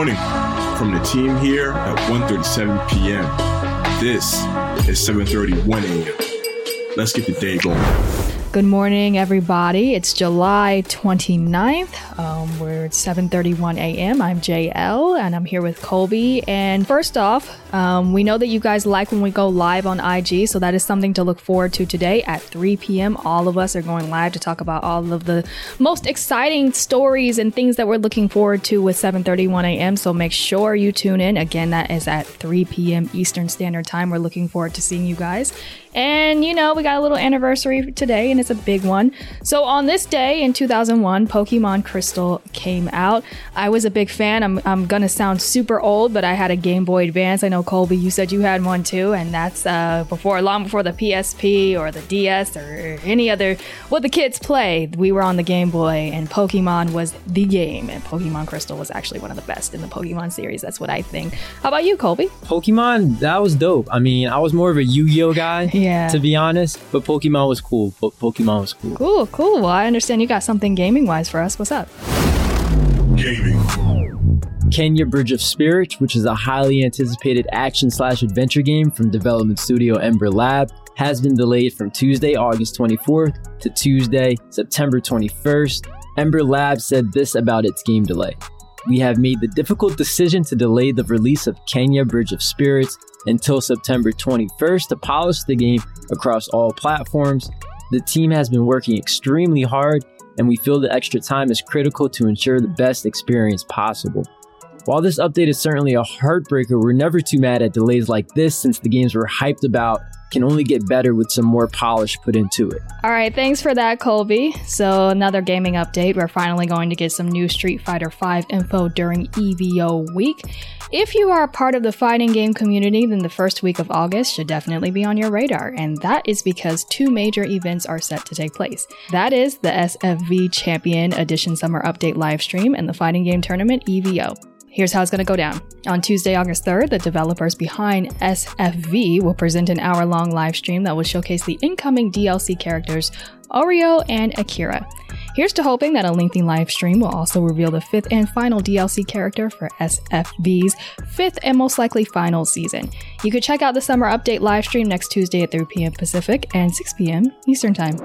morning from the team here at 1.37 p.m. This is 7.31 a.m. Let's get the day going. Good morning, everybody. It's July 29th. Um, we're at 7:31 a.m. I'm JL, and I'm here with Colby. And first off, um, we know that you guys like when we go live on IG, so that is something to look forward to today at 3 p.m. All of us are going live to talk about all of the most exciting stories and things that we're looking forward to with 7:31 a.m. So make sure you tune in. Again, that is at 3 p.m. Eastern Standard Time. We're looking forward to seeing you guys. And you know, we got a little anniversary today, it's a big one. So, on this day in 2001, Pokemon Crystal came out. I was a big fan. I'm, I'm gonna sound super old, but I had a Game Boy Advance. I know, Colby, you said you had one too, and that's uh, before, long before the PSP or the DS or any other what the kids play. We were on the Game Boy, and Pokemon was the game, and Pokemon Crystal was actually one of the best in the Pokemon series. That's what I think. How about you, Colby? Pokemon, that was dope. I mean, I was more of a Yu Gi Oh guy. Yeah. To be honest, but Pokemon was cool. Pokemon was cool. Cool, cool. Well, I understand you got something gaming wise for us. What's up? Gaming. Kena Bridge of Spirits, which is a highly anticipated action slash adventure game from development studio Ember Lab, has been delayed from Tuesday, August 24th to Tuesday, September 21st. Ember Lab said this about its game delay. We have made the difficult decision to delay the release of Kena Bridge of Spirits until September 21st to polish the game across all platforms. The team has been working extremely hard, and we feel the extra time is critical to ensure the best experience possible. While this update is certainly a heartbreaker, we're never too mad at delays like this since the games we're hyped about can only get better with some more polish put into it. All right, thanks for that, Colby. So, another gaming update. We're finally going to get some new Street Fighter V info during EVO week. If you are a part of the fighting game community, then the first week of August should definitely be on your radar, and that is because two major events are set to take place. That is the SFV Champion Edition Summer Update livestream and the fighting game tournament EVO. Here's how it's going to go down. On Tuesday, August 3rd, the developers behind SFV will present an hour long live stream that will showcase the incoming DLC characters Oro and Akira. Here's to hoping that a lengthy live stream will also reveal the fifth and final DLC character for SFV's fifth and most likely final season. You could check out the summer update live stream next Tuesday at 3 p.m. Pacific and 6 p.m. Eastern Time.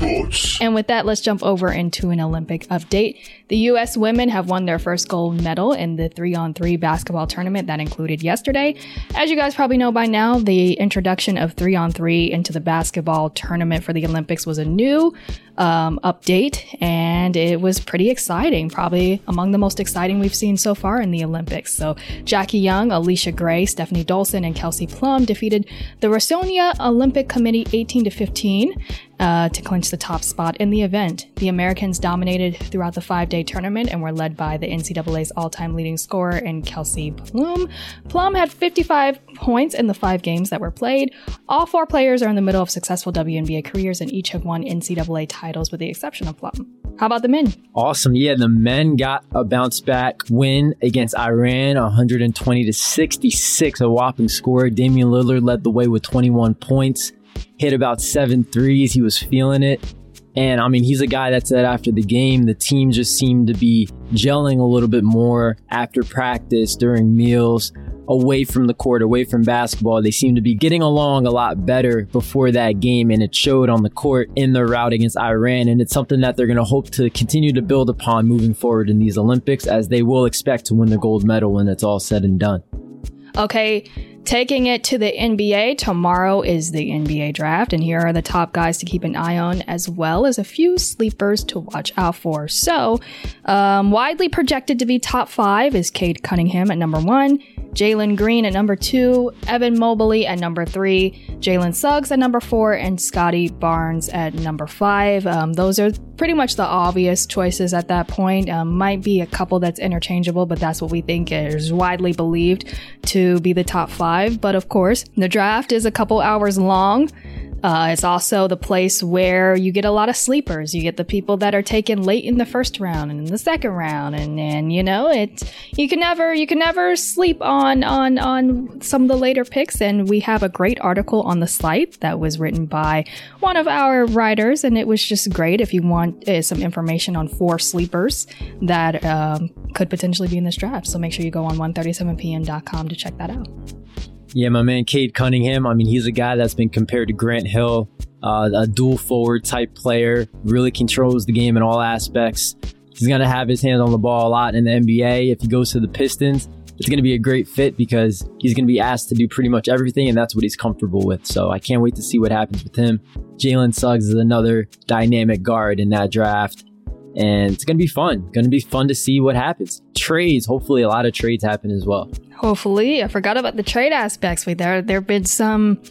Sports. And with that, let's jump over into an Olympic update. The U.S. women have won their first gold medal in the three on three basketball tournament that included yesterday. As you guys probably know by now, the introduction of three on three into the basketball tournament for the Olympics was a new um, update, and it was pretty exciting. Probably among the most exciting we've seen so far in the Olympics. So, Jackie Young, Allisha Gray, Stephanie Dolson, and Kelsey Plum defeated the Russian Olympic Committee 18 to 15 uh, to clinch the top spot in the event. The Americans dominated throughout the five day tournament and were led by the NCAA's all time leading scorer in Kelsey Plum. Plum had 55 points in the five games that were played. All four players are in the middle of successful WNBA careers and each have won NCAA titles with the exception of Plum. How about the men? Awesome. Yeah, the men got a bounce back win against Iran, 120 to 66, a whopping score. Damian Lillard led the way with 21 points, hit about seven threes. He was feeling it. And I mean, he's a guy that said after the game, the team just seemed to be gelling a little bit more after practice, during meals, away from the court, away from basketball. They seemed to be getting along a lot better before that game, and it showed on the court in their rout against Iran. And it's something that they're going to hope to continue to build upon moving forward in these Olympics, as they will expect to win the gold medal when it's all said and done. Okay, taking it to the NBA, tomorrow is the NBA draft, and here are the top guys to keep an eye on, as well as a few sleepers to watch out for. So, um, widely projected to be top five is Cade Cunningham at number one, Jalen Green at number two, Evan Mobley at number three, Jalen Suggs at number four, and Scottie Barnes at number five. Um, those are pretty much the obvious choices at that point. Um, might be a couple that's interchangeable, but that's what we think is widely believed to be the top five. But of course, the draft is a couple hours long. Uh, it's also the place where you get a lot of sleepers. You get the people that are taken late in the first round and in the second round, and and you know it. You can never you can never sleep on on on some of the later picks. And we have a great article on the site that was written by one of our writers, and it was just great. If you want uh, some information on four sleepers that um, could potentially be in this draft, so make sure you go on 137pm.com to check that out. Yeah, my man Cade Cunningham. I mean, he's a guy that's been compared to Grant Hill, uh, a dual forward type player, really controls the game in all aspects. He's going to have his hands on the ball a lot in the NBA. If he goes to the Pistons, it's going to be a great fit because he's going to be asked to do pretty much everything, and that's what he's comfortable with. So I can't wait to see what happens with him. Jalen Suggs is another dynamic guard in that draft. And it's going to be fun. Going to be fun to see what happens. Trades, hopefully, a lot of trades happen as well. Hopefully, I forgot about the trade aspects. Wait, there there have been some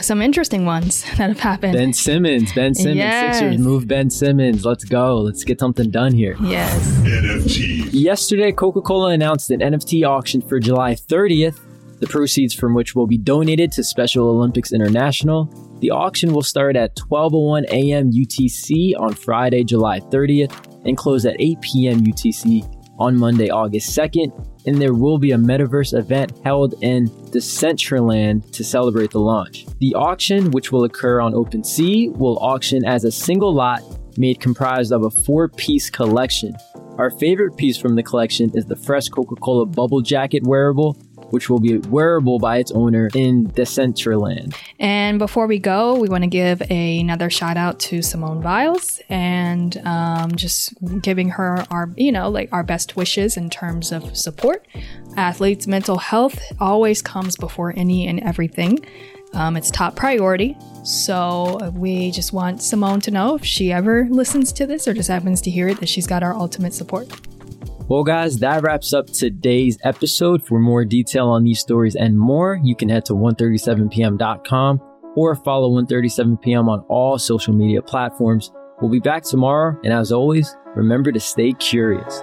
some interesting ones that have happened. Ben Simmons, Ben Simmons, Yes. Sixers move Ben Simmons. Let's go. Let's get something done here. Yes. NFTs. Yesterday, Coca Cola announced an NFT auction for July 30th, the proceeds from which will be donated to Special Olympics International. The auction will start at 12:01 a.m. UTC on Friday, July 30th, and close at 8 p.m. UTC on Monday, August 2nd. And there will be a metaverse event held in Decentraland to celebrate the launch. The auction, which will occur on OpenSea, will auction as a single lot made comprised of a four-piece collection. Our favorite piece from the collection is the fresh Coca Cola bubble jacket wearable, which will be wearable by its owner in Decentraland. And before we go, we want to give a, another shout out to Simone Biles and um, just giving her our, you know, like our best wishes in terms of support. Athletes' mental health always comes before any and everything. Um, it's top priority. So uh, we just want Simone to know if she ever listens to this or just happens to hear it that she's got our ultimate support. Well, guys, that wraps up today's episode. For more detail on these stories and more, you can head to 137pm.com or follow 137pm on all social media platforms. We'll be back tomorrow, and as always, remember to stay curious.